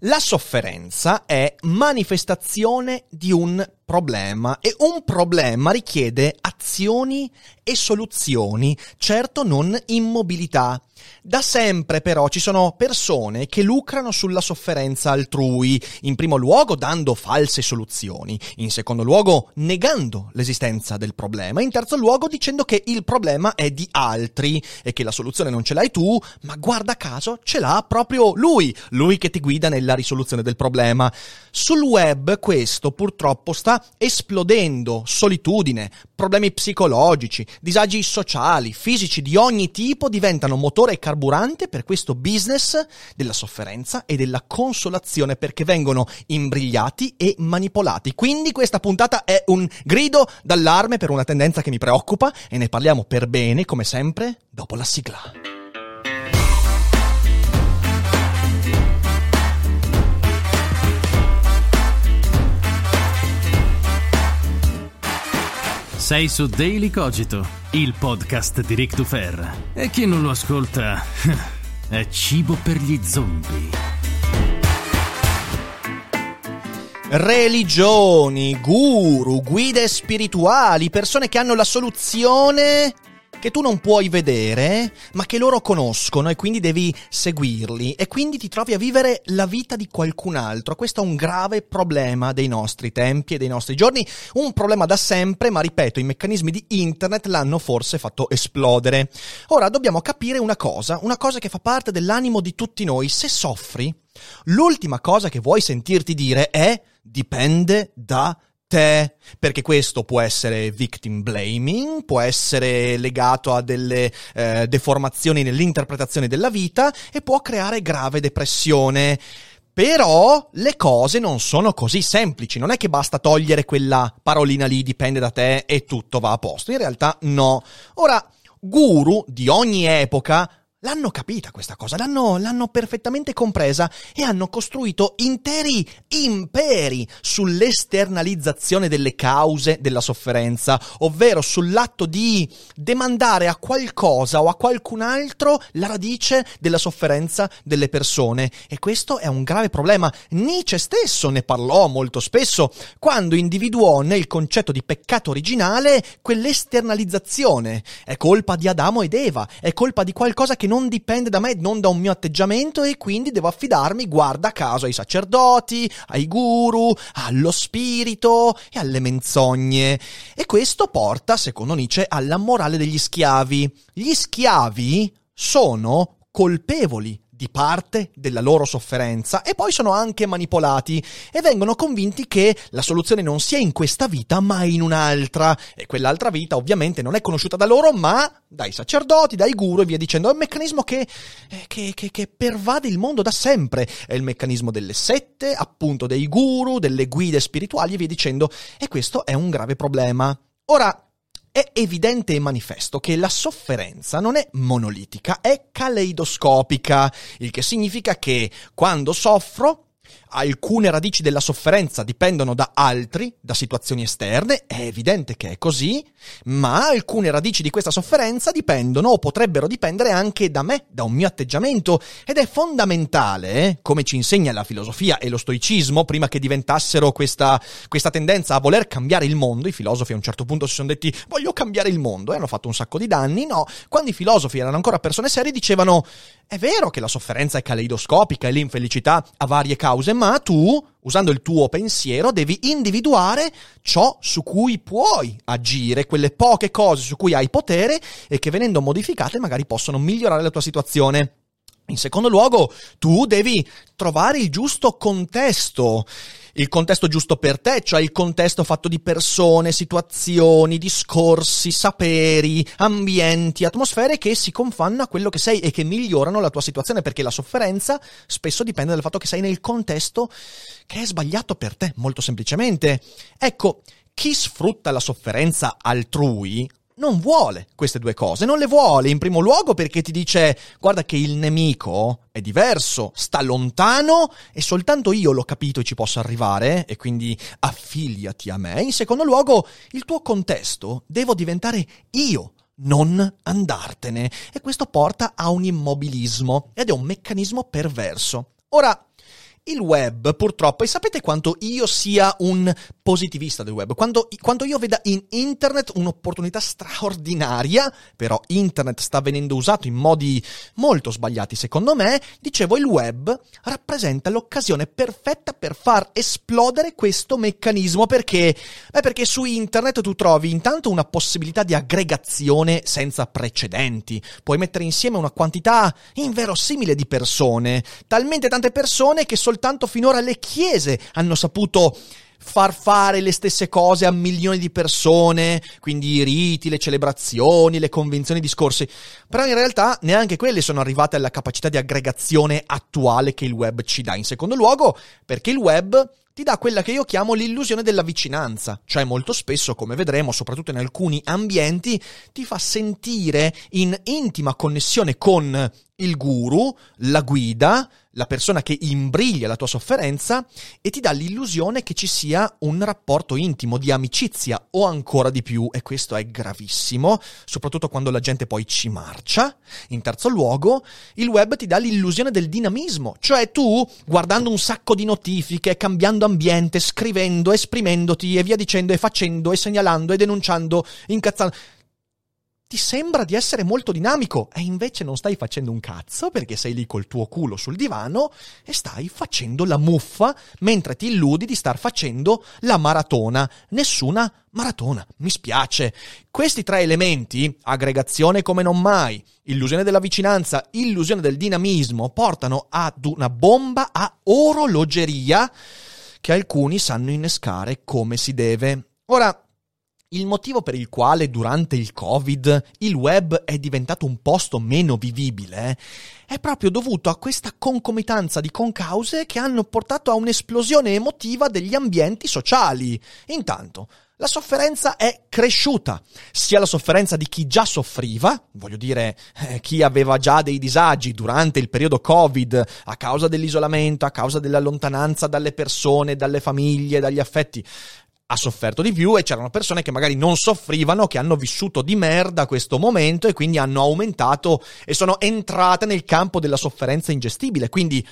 La sofferenza è manifestazione di un problema e un problema richiede azioni e soluzioni, certo non immobilità. Da sempre però ci sono persone che lucrano sulla sofferenza altrui, in primo luogo dando false soluzioni, in secondo luogo negando l'esistenza del problema, in terzo luogo dicendo che il problema è di altri e che la soluzione non ce l'hai tu, ma guarda caso ce l'ha proprio lui, lui che ti guida nella risoluzione del problema. Sul web questo purtroppo sta esplodendo solitudine, problemi psicologici, disagi sociali, fisici di ogni tipo diventano motore e carburante per questo business della sofferenza e della consolazione perché vengono imbrigliati e manipolati. Quindi questa puntata è un grido d'allarme per una tendenza che mi preoccupa e ne parliamo per bene, come sempre, dopo la sigla. Sei su Daily Cogito, il podcast di Rick Dufer. E chi non lo ascolta è cibo per gli zombie. Religioni, guru, guide spirituali, persone che hanno la soluzione che tu non puoi vedere, ma che loro conoscono e quindi devi seguirli e quindi ti trovi a vivere la vita di qualcun altro. Questo è un grave problema dei nostri tempi e dei nostri giorni, un problema da sempre, ma ripeto, i meccanismi di internet l'hanno forse fatto esplodere. Ora dobbiamo capire una cosa, una cosa che fa parte dell'animo di tutti noi. Se soffri, l'ultima cosa che vuoi sentirti dire è dipende da te, perché questo può essere victim blaming, può essere legato a delle eh, deformazioni nell'interpretazione della vita e può creare grave depressione. Però le cose non sono così semplici, non è che basta togliere quella parolina lì, dipende da te e tutto va a posto. In realtà no. Ora, guru di ogni epoca L'hanno capita questa cosa, l'hanno, l'hanno, perfettamente compresa e hanno costruito interi imperi sull'esternalizzazione delle cause della sofferenza, ovvero sull'atto di demandare a qualcosa o a qualcun altro la radice della sofferenza delle persone. E questo è un grave problema. Nietzsche stesso ne parlò molto spesso quando individuò nel concetto di peccato originale quell'esternalizzazione. È colpa di Adamo ed Eva, è colpa di qualcosa che non dipende da me, non da un mio atteggiamento e quindi devo affidarmi, guarda caso, ai sacerdoti, ai guru, allo spirito e alle menzogne. E questo porta, secondo Nietzsche, alla morale degli schiavi. Gli schiavi sono colpevoli di parte della loro sofferenza e poi sono anche manipolati e vengono convinti che la soluzione non sia in questa vita ma in un'altra e quell'altra vita ovviamente non è conosciuta da loro ma dai sacerdoti, dai guru e via dicendo. È un meccanismo che, eh, che, che, che pervade il mondo da sempre. È il meccanismo delle sette, appunto dei guru, delle guide spirituali e via dicendo. E questo è un grave problema. Ora, è evidente e manifesto che la sofferenza non è monolitica, è caleidoscopica, il che significa che quando soffro alcune radici della sofferenza dipendono da altri, da situazioni esterne, è evidente che è così, ma alcune radici di questa sofferenza dipendono o potrebbero dipendere anche da me, da un mio atteggiamento. Ed è fondamentale, eh, come ci insegna la filosofia e lo stoicismo, prima che diventassero questa, questa tendenza a voler cambiare il mondo, i filosofi a un certo punto si sono detti voglio cambiare il mondo e hanno fatto un sacco di danni, no, quando i filosofi erano ancora persone serie dicevano è vero che la sofferenza è caleidoscopica e l'infelicità ha varie cause, ma tu, usando il tuo pensiero, devi individuare ciò su cui puoi agire, quelle poche cose su cui hai potere e che venendo modificate magari possono migliorare la tua situazione. In secondo luogo, tu devi trovare il giusto contesto. Il contesto giusto per te, cioè il contesto fatto di persone, situazioni, discorsi, saperi, ambienti, atmosfere che si confanno a quello che sei e che migliorano la tua situazione, perché la sofferenza spesso dipende dal fatto che sei nel contesto che è sbagliato per te, molto semplicemente. Ecco, chi sfrutta la sofferenza altrui non vuole queste due cose, non le vuole in primo luogo perché ti dice guarda che il nemico è diverso, sta lontano e soltanto io l'ho capito e ci posso arrivare e quindi affiliati a me. In secondo luogo, il tuo contesto devo diventare io non andartene e questo porta a un immobilismo ed è un meccanismo perverso. Ora, il web, purtroppo, e sapete quanto io sia un positivista del web, quando, quando, io veda in internet un'opportunità straordinaria, però internet sta venendo usato in modi molto sbagliati secondo me, dicevo il web rappresenta l'occasione perfetta per far esplodere questo meccanismo perché? Beh, perché su internet tu trovi intanto una possibilità di aggregazione senza precedenti, puoi mettere insieme una quantità inverosimile di persone, talmente tante persone che sono soltanto finora le chiese hanno saputo far fare le stesse cose a milioni di persone, quindi i riti, le celebrazioni, le convenzioni, i discorsi. Però in realtà neanche quelle sono arrivate alla capacità di aggregazione attuale che il web ci dà. In secondo luogo, perché il web ti dà quella che io chiamo l'illusione della vicinanza, cioè molto spesso, come vedremo, soprattutto in alcuni ambienti, ti fa sentire in intima connessione con il guru, la guida, la persona che imbriglia la tua sofferenza e ti dà l'illusione che ci sia un rapporto intimo di amicizia o ancora di più e questo è gravissimo, soprattutto quando la gente poi ci marcia. In terzo luogo, il web ti dà l'illusione del dinamismo, cioè tu guardando un sacco di notifiche, cambiando ambiente, scrivendo, esprimendoti e via dicendo e facendo e segnalando e denunciando, incazzando ti sembra di essere molto dinamico e invece non stai facendo un cazzo perché sei lì col tuo culo sul divano e stai facendo la muffa mentre ti illudi di star facendo la maratona. Nessuna maratona, mi spiace. Questi tre elementi, aggregazione come non mai, illusione della vicinanza, illusione del dinamismo, portano ad una bomba a orologeria che alcuni sanno innescare come si deve. Ora, il motivo per il quale durante il Covid il web è diventato un posto meno vivibile è proprio dovuto a questa concomitanza di concause che hanno portato a un'esplosione emotiva degli ambienti sociali. Intanto, la sofferenza è cresciuta, sia la sofferenza di chi già soffriva, voglio dire eh, chi aveva già dei disagi durante il periodo Covid a causa dell'isolamento, a causa della lontananza dalle persone, dalle famiglie, dagli affetti, ha sofferto di più e c'erano persone che magari non soffrivano, che hanno vissuto di merda questo momento e quindi hanno aumentato e sono entrate nel campo della sofferenza ingestibile. Quindi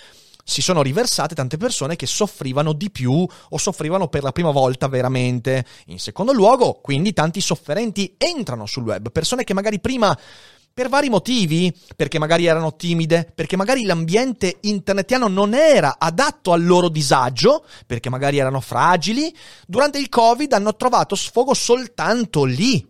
si sono riversate tante persone che soffrivano di più o soffrivano per la prima volta veramente. In secondo luogo, quindi tanti sofferenti entrano sul web, persone che magari prima per vari motivi, perché magari erano timide, perché magari l'ambiente internetiano non era adatto al loro disagio, perché magari erano fragili, durante il Covid hanno trovato sfogo soltanto lì.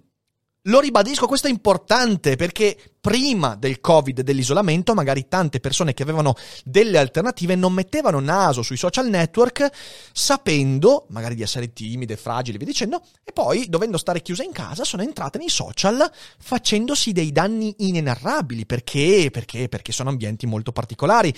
Lo ribadisco, questo è importante perché prima del Covid e dell'isolamento, magari tante persone che avevano delle alternative non mettevano naso sui social network sapendo magari di essere timide, fragili, vi dicendo, e poi dovendo stare chiuse in casa sono entrate nei social facendosi dei danni inenarrabili. Perché? Perché? Perché sono ambienti molto particolari.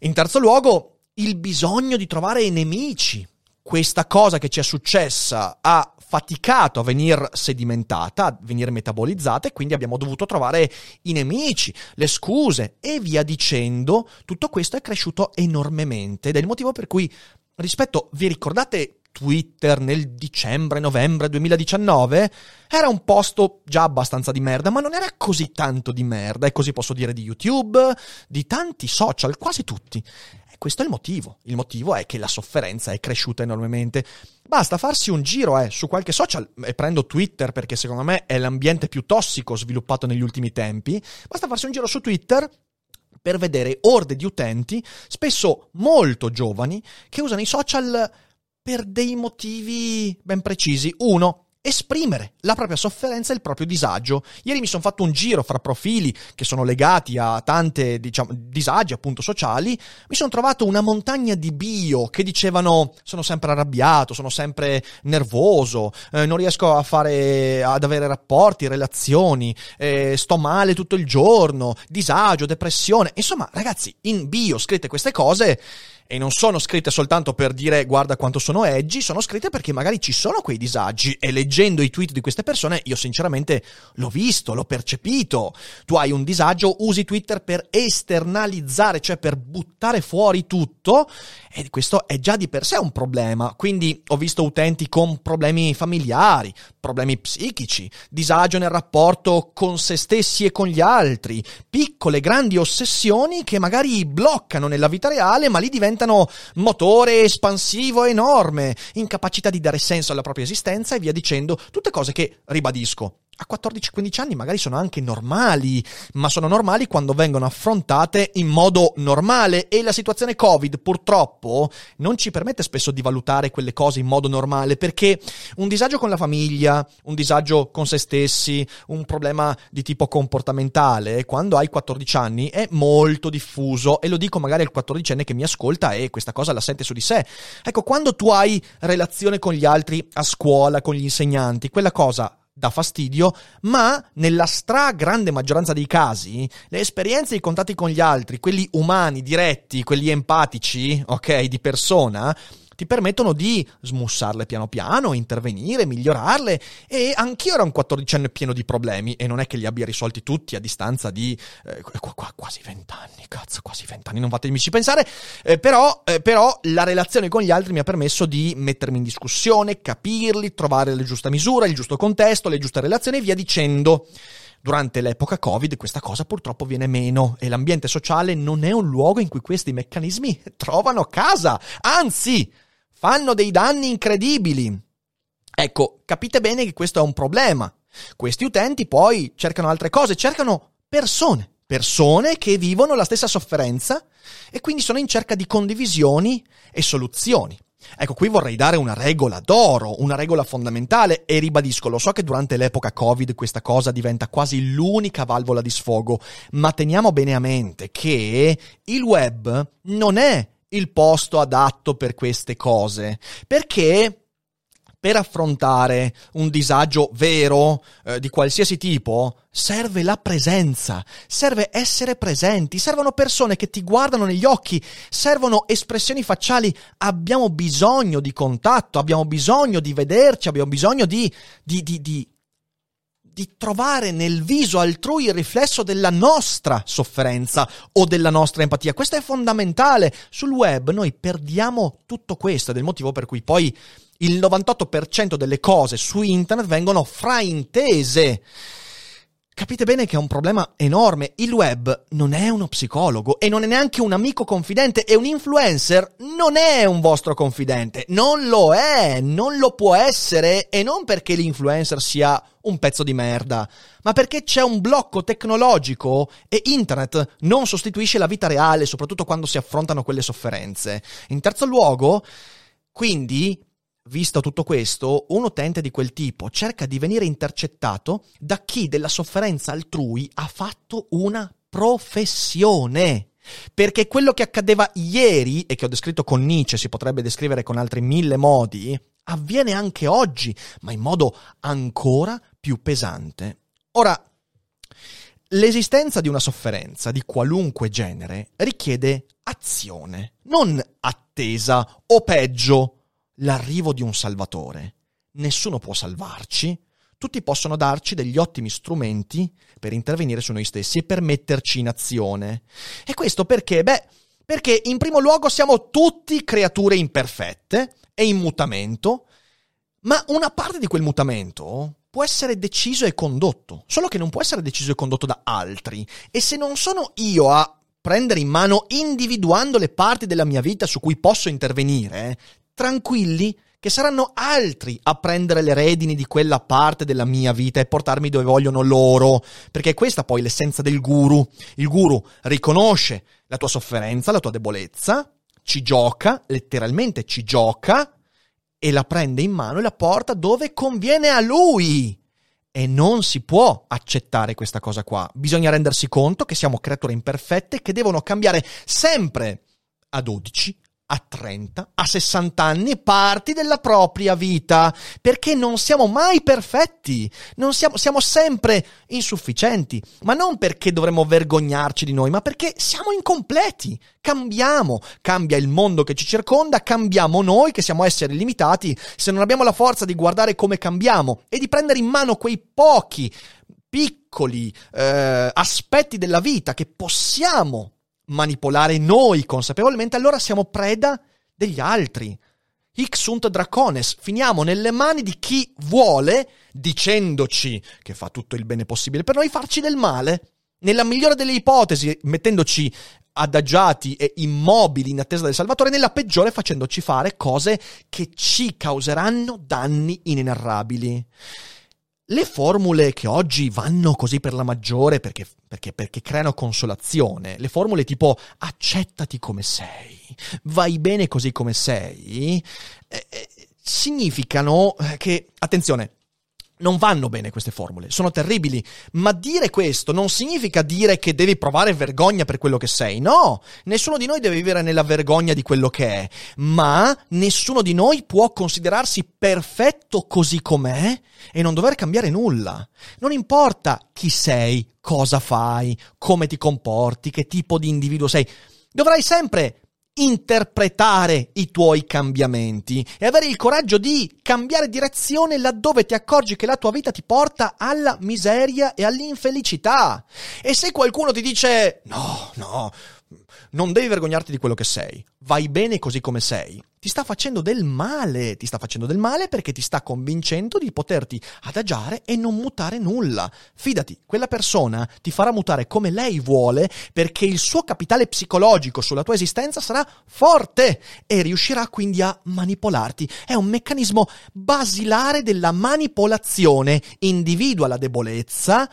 In terzo luogo, il bisogno di trovare nemici. Questa cosa che ci è successa a faticato a venire sedimentata, a venire metabolizzata e quindi abbiamo dovuto trovare i nemici, le scuse e via dicendo. Tutto questo è cresciuto enormemente ed è il motivo per cui rispetto, vi ricordate Twitter nel dicembre-novembre 2019 era un posto già abbastanza di merda, ma non era così tanto di merda, e così posso dire di YouTube, di tanti social, quasi tutti. Questo è il motivo. Il motivo è che la sofferenza è cresciuta enormemente. Basta farsi un giro eh, su qualche social, e prendo Twitter perché secondo me è l'ambiente più tossico sviluppato negli ultimi tempi. Basta farsi un giro su Twitter per vedere orde di utenti, spesso molto giovani, che usano i social per dei motivi ben precisi. Uno, esprimere la propria sofferenza e il proprio disagio. Ieri mi sono fatto un giro fra profili che sono legati a tante, diciamo, disagi appunto sociali. Mi sono trovato una montagna di bio che dicevano sono sempre arrabbiato, sono sempre nervoso, eh, non riesco a fare, ad avere rapporti, relazioni, eh, sto male tutto il giorno, disagio, depressione. Insomma, ragazzi, in bio scritte queste cose e non sono scritte soltanto per dire guarda quanto sono edgy, sono scritte perché magari ci sono quei disagi e leggendo i tweet di queste persone io sinceramente l'ho visto, l'ho percepito. Tu hai un disagio, usi Twitter per esternalizzare, cioè per buttare fuori tutto e questo è già di per sé un problema. Quindi ho visto utenti con problemi familiari, problemi psichici, disagio nel rapporto con se stessi e con gli altri, piccole grandi ossessioni che magari bloccano nella vita reale ma li diventano diventano motore espansivo enorme, incapacità di dare senso alla propria esistenza e via dicendo, tutte cose che, ribadisco, a 14-15 anni magari sono anche normali, ma sono normali quando vengono affrontate in modo normale e la situazione Covid purtroppo non ci permette spesso di valutare quelle cose in modo normale perché un disagio con la famiglia, un disagio con se stessi, un problema di tipo comportamentale, quando hai 14 anni è molto diffuso e lo dico magari al 14enne che mi ascolta e questa cosa la sente su di sé. Ecco, quando tu hai relazione con gli altri a scuola, con gli insegnanti, quella cosa dà fastidio, ma nella stragrande maggioranza dei casi le esperienze e i contatti con gli altri, quelli umani, diretti, quelli empatici, ok, di persona, ti permettono di smussarle piano piano, intervenire, migliorarle e anch'io ero un quattordicenne pieno di problemi e non è che li abbia risolti tutti a distanza di eh, qu- qu- quasi vent'anni, cazzo, quasi vent'anni, non fatemi pensare, eh, però, eh, però la relazione con gli altri mi ha permesso di mettermi in discussione, capirli, trovare la giusta misura, il giusto contesto, le giuste relazioni e via dicendo. Durante l'epoca Covid questa cosa purtroppo viene meno e l'ambiente sociale non è un luogo in cui questi meccanismi trovano casa, anzi, fanno dei danni incredibili. Ecco, capite bene che questo è un problema. Questi utenti poi cercano altre cose, cercano persone, persone che vivono la stessa sofferenza e quindi sono in cerca di condivisioni e soluzioni. Ecco, qui vorrei dare una regola d'oro, una regola fondamentale e ribadisco, lo so che durante l'epoca Covid questa cosa diventa quasi l'unica valvola di sfogo, ma teniamo bene a mente che il web non è il posto adatto per queste cose. Perché per affrontare un disagio vero eh, di qualsiasi tipo serve la presenza, serve essere presenti, servono persone che ti guardano negli occhi, servono espressioni facciali, abbiamo bisogno di contatto, abbiamo bisogno di vederci, abbiamo bisogno di, di, di, di di trovare nel viso altrui il riflesso della nostra sofferenza o della nostra empatia. Questo è fondamentale. Sul web noi perdiamo tutto questo ed è il motivo per cui poi il 98% delle cose su internet vengono fraintese. Capite bene che è un problema enorme. Il web non è uno psicologo e non è neanche un amico confidente e un influencer non è un vostro confidente. Non lo è, non lo può essere e non perché l'influencer sia un pezzo di merda, ma perché c'è un blocco tecnologico e internet non sostituisce la vita reale, soprattutto quando si affrontano quelle sofferenze. In terzo luogo, quindi Visto tutto questo, un utente di quel tipo cerca di venire intercettato da chi della sofferenza altrui ha fatto una professione. Perché quello che accadeva ieri, e che ho descritto con Nietzsche, si potrebbe descrivere con altri mille modi, avviene anche oggi, ma in modo ancora più pesante. Ora, l'esistenza di una sofferenza di qualunque genere richiede azione, non attesa o peggio l'arrivo di un salvatore. Nessuno può salvarci, tutti possono darci degli ottimi strumenti per intervenire su noi stessi e per metterci in azione. E questo perché? Beh, perché in primo luogo siamo tutti creature imperfette e in mutamento, ma una parte di quel mutamento può essere deciso e condotto, solo che non può essere deciso e condotto da altri. E se non sono io a prendere in mano individuando le parti della mia vita su cui posso intervenire, tranquilli che saranno altri a prendere le redini di quella parte della mia vita e portarmi dove vogliono loro, perché è questa poi l'essenza del guru. Il guru riconosce la tua sofferenza, la tua debolezza, ci gioca, letteralmente ci gioca, e la prende in mano e la porta dove conviene a lui. E non si può accettare questa cosa qua. Bisogna rendersi conto che siamo creature imperfette che devono cambiare sempre a 12, a 30, a 60 anni parti della propria vita, perché non siamo mai perfetti, siamo, siamo sempre insufficienti, ma non perché dovremmo vergognarci di noi, ma perché siamo incompleti, cambiamo, cambia il mondo che ci circonda, cambiamo noi che siamo esseri limitati, se non abbiamo la forza di guardare come cambiamo e di prendere in mano quei pochi piccoli eh, aspetti della vita che possiamo manipolare noi consapevolmente, allora siamo preda degli altri. Hic sunt dracones, finiamo nelle mani di chi vuole, dicendoci che fa tutto il bene possibile per noi, farci del male. Nella migliore delle ipotesi, mettendoci adagiati e immobili in attesa del Salvatore, nella peggiore facendoci fare cose che ci causeranno danni inenarrabili. Le formule che oggi vanno così per la maggiore perché, perché, perché, creano consolazione, le formule tipo accettati come sei, vai bene così come sei, eh, eh, significano che, attenzione, non vanno bene queste formule, sono terribili, ma dire questo non significa dire che devi provare vergogna per quello che sei, no, nessuno di noi deve vivere nella vergogna di quello che è, ma nessuno di noi può considerarsi perfetto così com'è e non dover cambiare nulla. Non importa chi sei, cosa fai, come ti comporti, che tipo di individuo sei, dovrai sempre interpretare i tuoi cambiamenti e avere il coraggio di cambiare direzione laddove ti accorgi che la tua vita ti porta alla miseria e all'infelicità. E se qualcuno ti dice no, no, non devi vergognarti di quello che sei, vai bene così come sei, ti sta facendo del male, ti sta facendo del male perché ti sta convincendo di poterti adagiare e non mutare nulla. Fidati, quella persona ti farà mutare come lei vuole perché il suo capitale psicologico sulla tua esistenza sarà forte e riuscirà quindi a manipolarti. È un meccanismo basilare della manipolazione, individua la debolezza,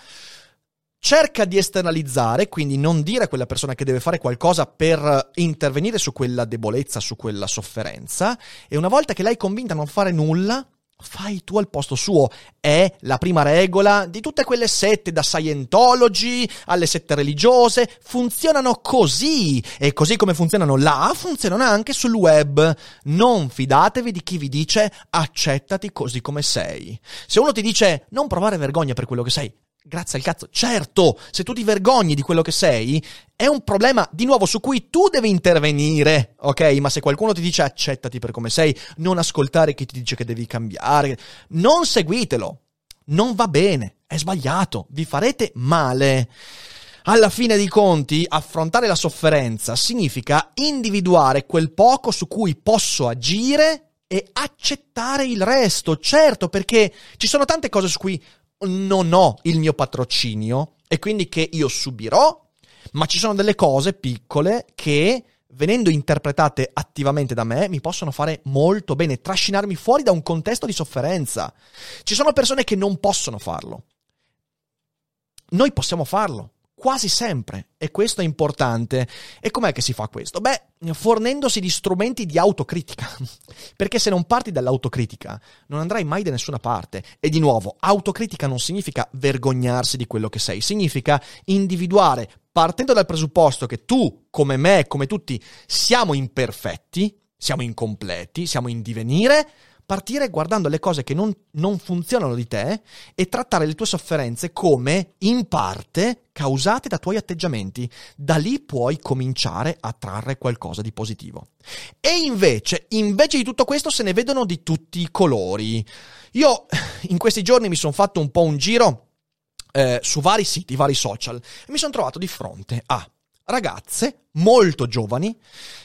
cerca di esternalizzare, quindi non dire a quella persona che deve fare qualcosa per intervenire su quella debolezza, su quella sofferenza, e una volta che l'hai convinta a non fare nulla, fai tu al posto suo. È la prima regola di tutte quelle sette, da Scientology alle sette religiose, funzionano così. E così come funzionano là, funzionano anche sul web. Non fidatevi di chi vi dice accettati così come sei. Se uno ti dice non provare vergogna per quello che sei, Grazie al cazzo. Certo, se tu ti vergogni di quello che sei, è un problema di nuovo su cui tu devi intervenire, ok? Ma se qualcuno ti dice accettati per come sei, non ascoltare chi ti dice che devi cambiare, non seguitelo. Non va bene, è sbagliato, vi farete male. Alla fine dei conti, affrontare la sofferenza significa individuare quel poco su cui posso agire e accettare il resto, certo, perché ci sono tante cose su cui non ho il mio patrocinio e quindi che io subirò, ma ci sono delle cose piccole che venendo interpretate attivamente da me, mi possono fare molto bene, trascinarmi fuori da un contesto di sofferenza. Ci sono persone che non possono farlo. Noi possiamo farlo quasi sempre e questo è importante. E com'è che si fa questo? Beh, fornendosi di strumenti di autocritica. Perché se non parti dall'autocritica non andrai mai da nessuna parte. E di nuovo, autocritica non significa vergognarsi di quello che sei, significa individuare, partendo dal presupposto che tu, come me, come tutti, siamo imperfetti, siamo incompleti, siamo in divenire, partire guardando le cose che non, non, funzionano di te e trattare le tue sofferenze come, in parte, causate da tuoi atteggiamenti. Da lì puoi cominciare a trarre qualcosa di positivo. E invece, invece di tutto questo, se ne vedono di tutti i colori. Io in questi giorni mi sono fatto un po' un giro eh, su vari siti, vari social, e mi sono trovato di fronte a ragazze molto giovani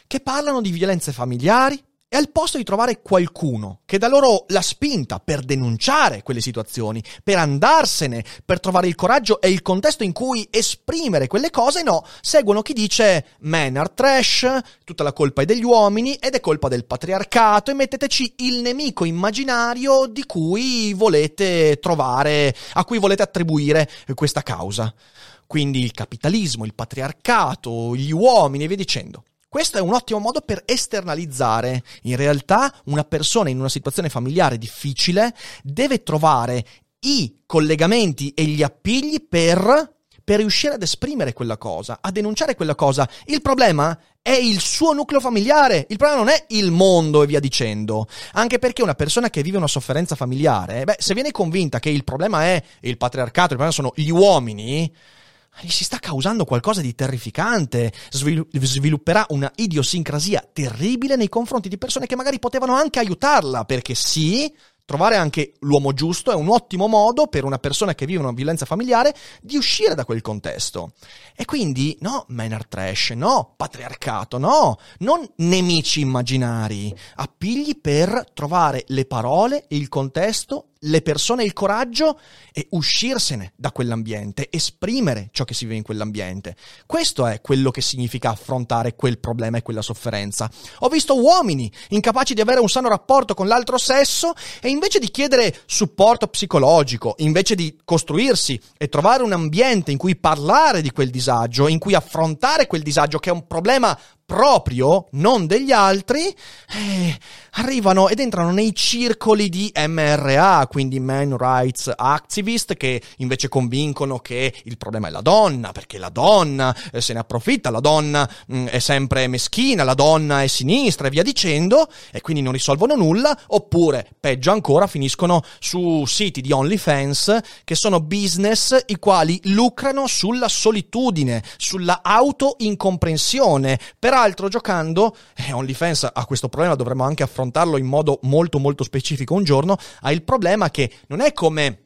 che parlano di violenze familiari, e al posto di trovare qualcuno che dà loro la spinta per denunciare quelle situazioni, per andarsene, per trovare il coraggio e il contesto in cui esprimere quelle cose, no, seguono chi dice men are trash, tutta la colpa è degli uomini ed è colpa del patriarcato e metteteci il nemico immaginario di cui volete trovare, a cui volete attribuire questa causa. Quindi il capitalismo, il patriarcato, gli uomini e via dicendo. Questo è un ottimo modo per esternalizzare. In realtà una persona in una situazione familiare difficile deve trovare i collegamenti e gli appigli per per riuscire ad esprimere quella cosa, a denunciare quella cosa. Il problema è il suo nucleo familiare, il problema non è il mondo e via dicendo. Anche perché una persona che vive una sofferenza familiare, beh, se viene convinta che il problema è il patriarcato, il problema sono gli uomini, gli si sta causando qualcosa di terrificante, svilupperà una idiosincrasia terribile nei confronti di persone che magari potevano anche aiutarla, perché sì, Trovare anche l'uomo giusto è un ottimo modo per una persona che vive una violenza familiare di uscire da quel contesto. E quindi, no, Maynard Trash, no, patriarcato, no, non nemici immaginari, appigli per trovare le parole, il contesto le persone il coraggio e uscirsene da quell'ambiente, esprimere ciò che si vive in quell'ambiente. Questo è quello che significa affrontare quel problema e quella sofferenza. Ho visto uomini incapaci di avere un sano rapporto con l'altro sesso e invece di chiedere supporto psicologico, invece di costruirsi e trovare un ambiente in cui parlare di quel disagio, in cui affrontare quel disagio che è un problema proprio, non degli altri, eh, arrivano ed entrano nei circoli di MRA, quindi Man Rights Activist, che invece convincono che il problema è la donna, perché la donna eh, se ne approfitta, la donna mh, mm, è sempre meschina, la donna è sinistra e via dicendo, e quindi non risolvono nulla, oppure, peggio ancora, finiscono su siti di OnlyFans, che sono business i quali lucrano sulla solitudine, sulla auto-incomprensione, per Peraltro, giocando, eh, OnlyFans ha questo problema, dovremmo anche affrontarlo in modo molto molto specifico un giorno, ha il problema che non è come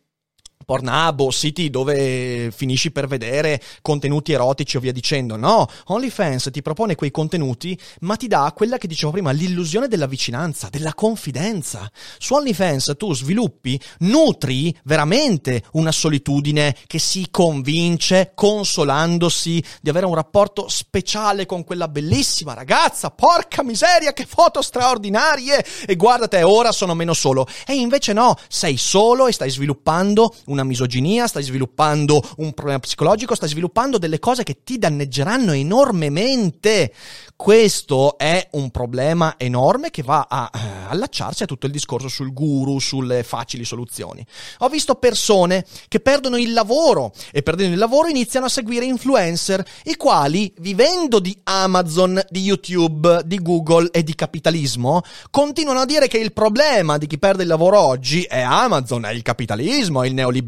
Pornhub o siti dove finisci per vedere contenuti erotici o via dicendo. No, OnlyFans ti propone quei contenuti, ma ti dà quella che dicevo prima, l'illusione della vicinanza, della confidenza. Su OnlyFans tu sviluppi, nutri veramente una solitudine che si convince, consolandosi di avere un rapporto speciale con quella bellissima ragazza. Porca miseria, che foto straordinarie! E guardate, ora sono meno solo. E invece no, sei solo e stai sviluppando una misoginia, stai sviluppando un problema psicologico, stai sviluppando delle cose che ti danneggeranno enormemente. Questo è un problema enorme che va a eh, allacciarsi a tutto il discorso sul guru, sulle facili soluzioni. Ho visto persone che perdono il lavoro e perdendo il lavoro iniziano a seguire influencer, i quali, vivendo di Amazon, di YouTube, di Google e di capitalismo, continuano a dire che il problema di chi perde il lavoro oggi è Amazon, è il capitalismo, è il neoliberismo,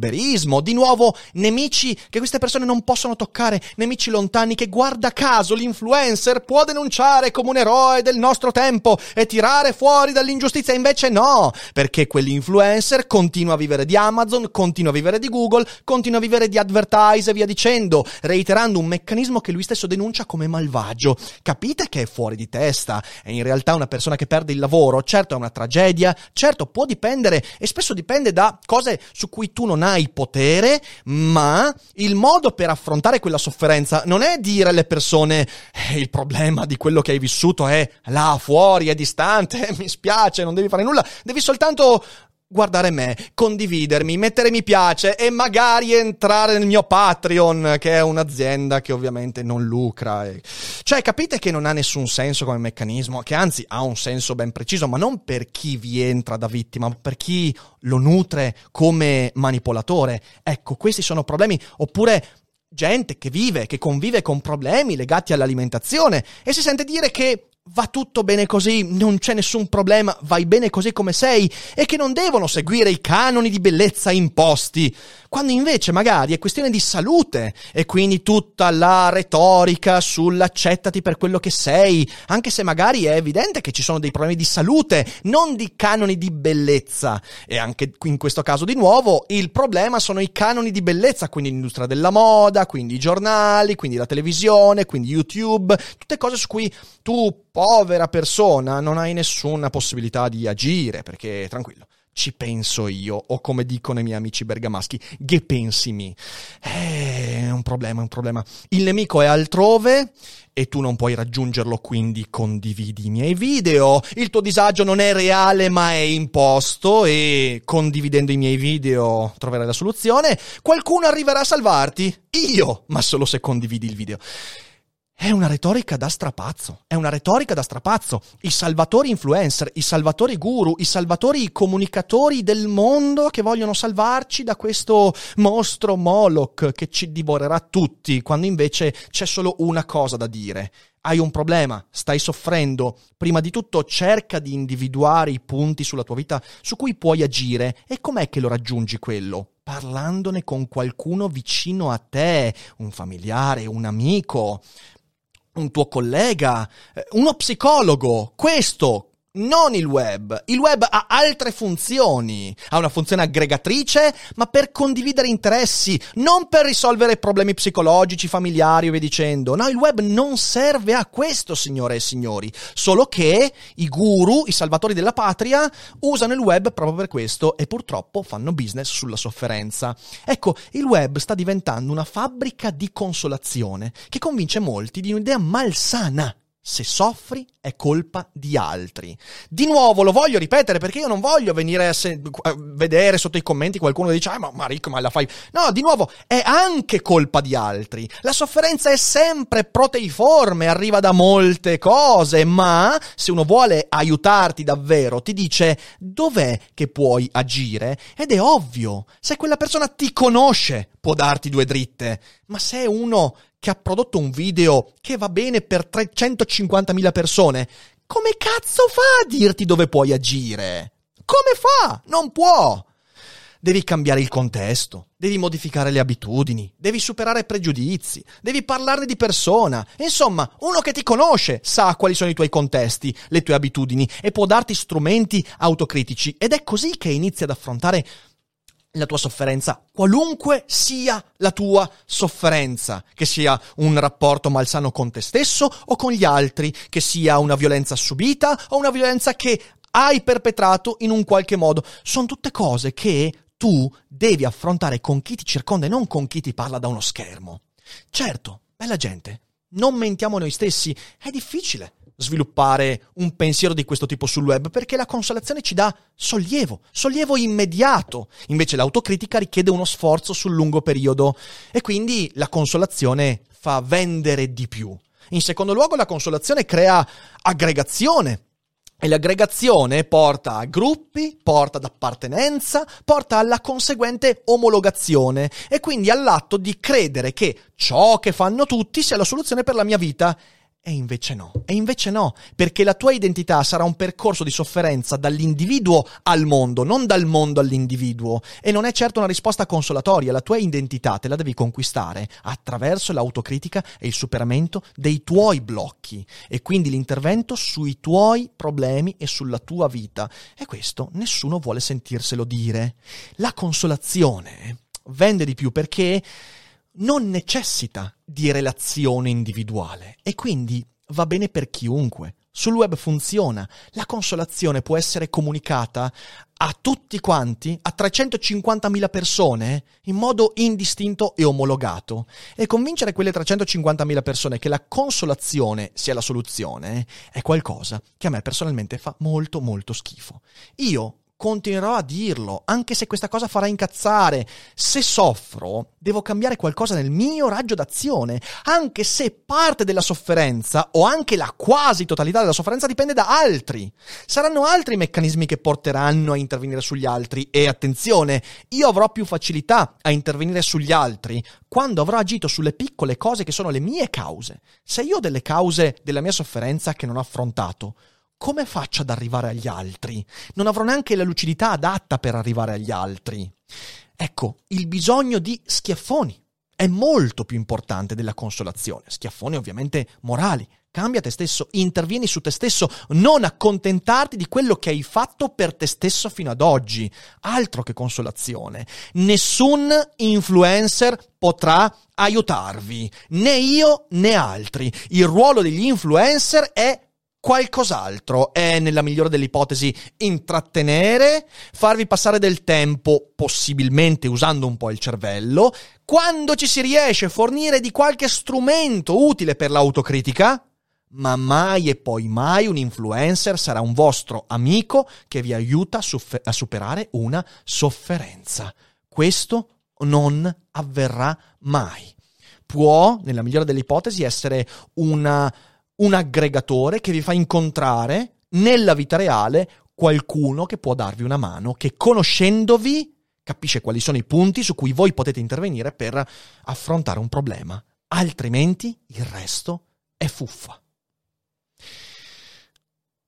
di nuovo nemici che queste persone non possono toccare, nemici lontani che guarda caso l'influencer può denunciare come un eroe del nostro tempo e tirare fuori dall'ingiustizia, invece no, perché quell'influencer continua a vivere di Amazon, continua a vivere di Google, continua a vivere di advertise e via dicendo, reiterando un meccanismo che lui stesso denuncia come malvagio. Capite che è fuori di testa? È in realtà una persona che perde il lavoro, certo è una tragedia, certo può dipendere e spesso dipende da cose su cui tu non hai potere, ma il modo per affrontare quella sofferenza non è dire alle persone eh, il problema di quello che hai vissuto è là fuori, è distante, mi spiace, non devi fare nulla, devi soltanto guardare me, condividermi, mettere mi piace e magari entrare nel mio Patreon, che è un'azienda che ovviamente non lucra. E... Cioè, capite che non ha nessun senso come meccanismo, che anzi ha un senso ben preciso, ma non per chi vi entra da vittima, ma per chi lo nutre come manipolatore. Ecco, questi sono problemi. Oppure gente che vive, che convive con problemi legati all'alimentazione e si sente dire che va tutto bene così, non c'è nessun problema, vai bene così come sei e che non devono seguire i canoni di bellezza imposti, quando invece magari è questione di salute e quindi tutta la retorica sull'accettati per quello che sei, anche se magari è evidente che ci sono dei problemi di salute, non di canoni di bellezza. E anche in questo caso di nuovo il problema sono i canoni di bellezza, quindi l'industria della moda, quindi i giornali, quindi la televisione, quindi YouTube, tutte cose su cui tu povera persona, non hai nessuna possibilità di agire, perché tranquillo. Ci penso io, o come dicono i miei amici bergamaschi, che pensi mi. Eh, è un problema, è un problema. Il nemico è altrove e tu non puoi raggiungerlo, quindi condividi i miei video. Il tuo disagio non è reale, ma è imposto e condividendo i miei video troverai la soluzione. Qualcuno arriverà a salvarti? Io, ma solo se condividi il video. È una retorica da strapazzo, è una retorica da strapazzo. I salvatori influencer, i salvatori guru, i salvatori comunicatori del mondo che vogliono salvarci da questo mostro Moloch che ci divorerà tutti, quando invece c'è solo una cosa da dire. Hai un problema, stai soffrendo, prima di tutto cerca di individuare i punti sulla tua vita su cui puoi agire e com'è che lo raggiungi quello? Parlandone con qualcuno vicino a te, un familiare, un amico un tuo collega, eh, uno psicologo. Questo non il web. Il web ha altre funzioni. Ha una funzione aggregatrice, ma per condividere interessi, non per risolvere problemi psicologici, familiari o via dicendo. No, il web non serve a questo, signore e signori. Solo che i guru, i salvatori della patria, usano il web proprio per questo e purtroppo fanno business sulla sofferenza. Ecco, il web sta diventando una fabbrica di consolazione che convince molti di un'idea malsana se soffri è colpa di altri. Di nuovo lo voglio ripetere perché io non voglio venire a, se- a vedere sotto i commenti qualcuno che dice ah, ma, ma Rick ma la fai. No, di nuovo è anche colpa di altri. La sofferenza è sempre proteiforme, arriva da molte cose, ma se uno vuole aiutarti davvero ti dice dov'è che puoi agire ed è ovvio. Se quella persona ti conosce può darti due dritte, ma se uno che ha prodotto un video che va bene per 350.000 persone, come cazzo fa a dirti dove puoi agire? Come fa? Non può! Devi cambiare il contesto, devi modificare le abitudini, devi superare pregiudizi, devi parlarne di persona. Insomma, uno che ti conosce sa quali sono i tuoi contesti, le tue abitudini e può darti strumenti autocritici ed è così che inizi ad affrontare la tua sofferenza, qualunque sia la tua sofferenza, che sia un rapporto malsano con te stesso o con gli altri, che sia una violenza subita o una violenza che hai perpetrato in un qualche modo, sono tutte cose che tu devi affrontare con chi ti circonda e non con chi ti parla da uno schermo. Certo, bella gente, non mentiamo noi stessi, è difficile sviluppare un pensiero di questo tipo sul web perché la consolazione ci dà sollievo, sollievo immediato. Invece l'autocritica richiede uno sforzo sul lungo periodo e quindi la consolazione fa vendere di più. In secondo luogo la consolazione crea aggregazione. E l'aggregazione porta a gruppi, porta ad appartenenza, porta alla conseguente omologazione e quindi all'atto di credere che ciò che fanno tutti sia la soluzione per la mia vita e invece no, e invece no, perché la tua identità sarà un percorso di sofferenza dall'individuo al mondo, non dal mondo all'individuo. E non è certo una risposta consolatoria, la tua identità te la devi conquistare attraverso l'autocritica e il superamento dei tuoi blocchi e quindi l'intervento sui tuoi problemi e sulla tua vita. E questo nessuno vuole sentirselo dire. La consolazione vende di più perché non necessita di relazione individuale e quindi va bene per chiunque. Sul web funziona, la consolazione può essere comunicata a tutti quanti, a 350.000 persone, in modo indistinto e omologato. E convincere quelle 350.000 persone che la consolazione sia la soluzione è qualcosa che a me personalmente fa molto molto schifo. Io continuerò a dirlo, anche se questa cosa farà incazzare. Se soffro, devo cambiare qualcosa nel mio raggio d'azione, anche se parte della sofferenza o anche la quasi totalità della sofferenza dipende da altri. Saranno altri i meccanismi che porteranno a intervenire sugli altri e attenzione, io avrò più facilità a intervenire sugli altri quando avrò agito sulle piccole cose che sono le mie cause. Se io ho delle cause della mia sofferenza che non ho affrontato, come faccio ad arrivare agli altri? Non avrò neanche la lucidità adatta per arrivare agli altri. Ecco, il bisogno di schiaffoni è molto più importante della consolazione. Schiaffoni ovviamente morali. Cambia te stesso, intervieni su te stesso, non accontentarti di quello che hai fatto per te stesso fino ad oggi. Altro che consolazione. Nessun influencer potrà aiutarvi, né io né altri. Il ruolo degli influencer è qualcos'altro. È, nella migliore delle ipotesi, intrattenere, farvi passare del tempo, possibilmente usando un po' il cervello. Quando ci si riesce, fornire di qualche strumento utile per l'autocritica. Ma mai e poi mai un influencer sarà un vostro amico che vi aiuta a, soffer- a superare una sofferenza. Questo non avverrà mai. può, nella migliore delle ipotesi, essere una, un aggregatore che vi fa incontrare nella vita reale qualcuno che può darvi una mano, che conoscendovi capisce quali sono i punti su cui voi potete intervenire per affrontare un problema. Altrimenti il resto è fuffa.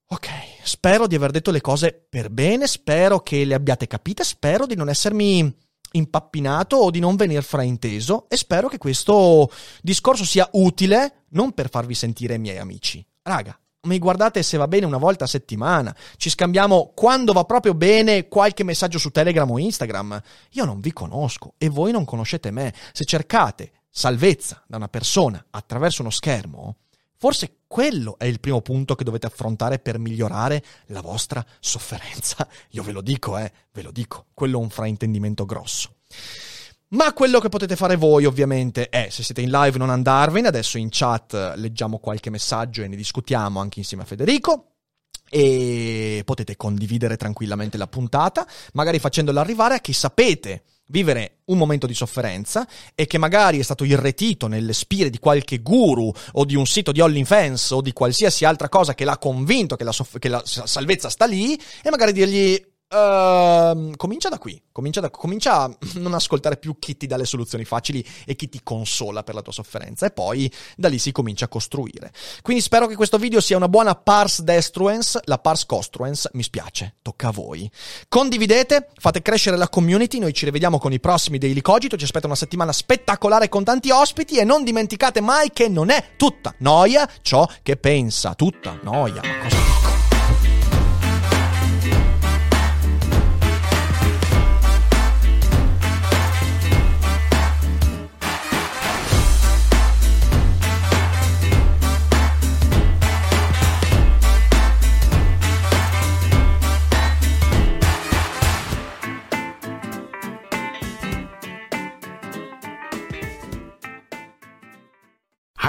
Ok, spero di aver detto le cose per bene, spero che le abbiate capite, spero di non essermi impappinato o di non venir frainteso e spero che questo discorso sia utile non per farvi sentire miei amici. Raga, mi guardate se va bene una volta a settimana, ci scambiamo quando va proprio bene qualche messaggio su Telegram o Instagram. Io non vi conosco e voi non conoscete me. Se cercate salvezza da una persona attraverso uno schermo, forse quello è il primo punto che dovete affrontare per migliorare la vostra sofferenza. Io ve lo dico, eh, ve lo dico, quello è un fraintendimento grosso. Ma quello che potete fare voi ovviamente è, se siete in live, non andarvene, adesso in chat leggiamo qualche messaggio e ne discutiamo anche insieme a Federico. E potete condividere tranquillamente la puntata, magari facendola arrivare a chi sapete vivere un momento di sofferenza e che magari è stato irretito nelle spire di qualche guru o di un sito di OnlyFans o di qualsiasi altra cosa che l'ha convinto che la, soff- che la salvezza sta lì e magari dirgli Uh, comincia da qui, comincia, da, comincia a non ascoltare più chi ti dà le soluzioni facili e chi ti consola per la tua sofferenza e poi da lì si comincia a costruire. Quindi spero che questo video sia una buona pars destruence, la pars costruence mi spiace, tocca a voi. Condividete, fate crescere la community, noi ci rivediamo con i prossimi Daily Cogito, ci aspetta una settimana spettacolare con tanti ospiti e non dimenticate mai che non è tutta noia ciò che pensa, tutta noia, ma cosa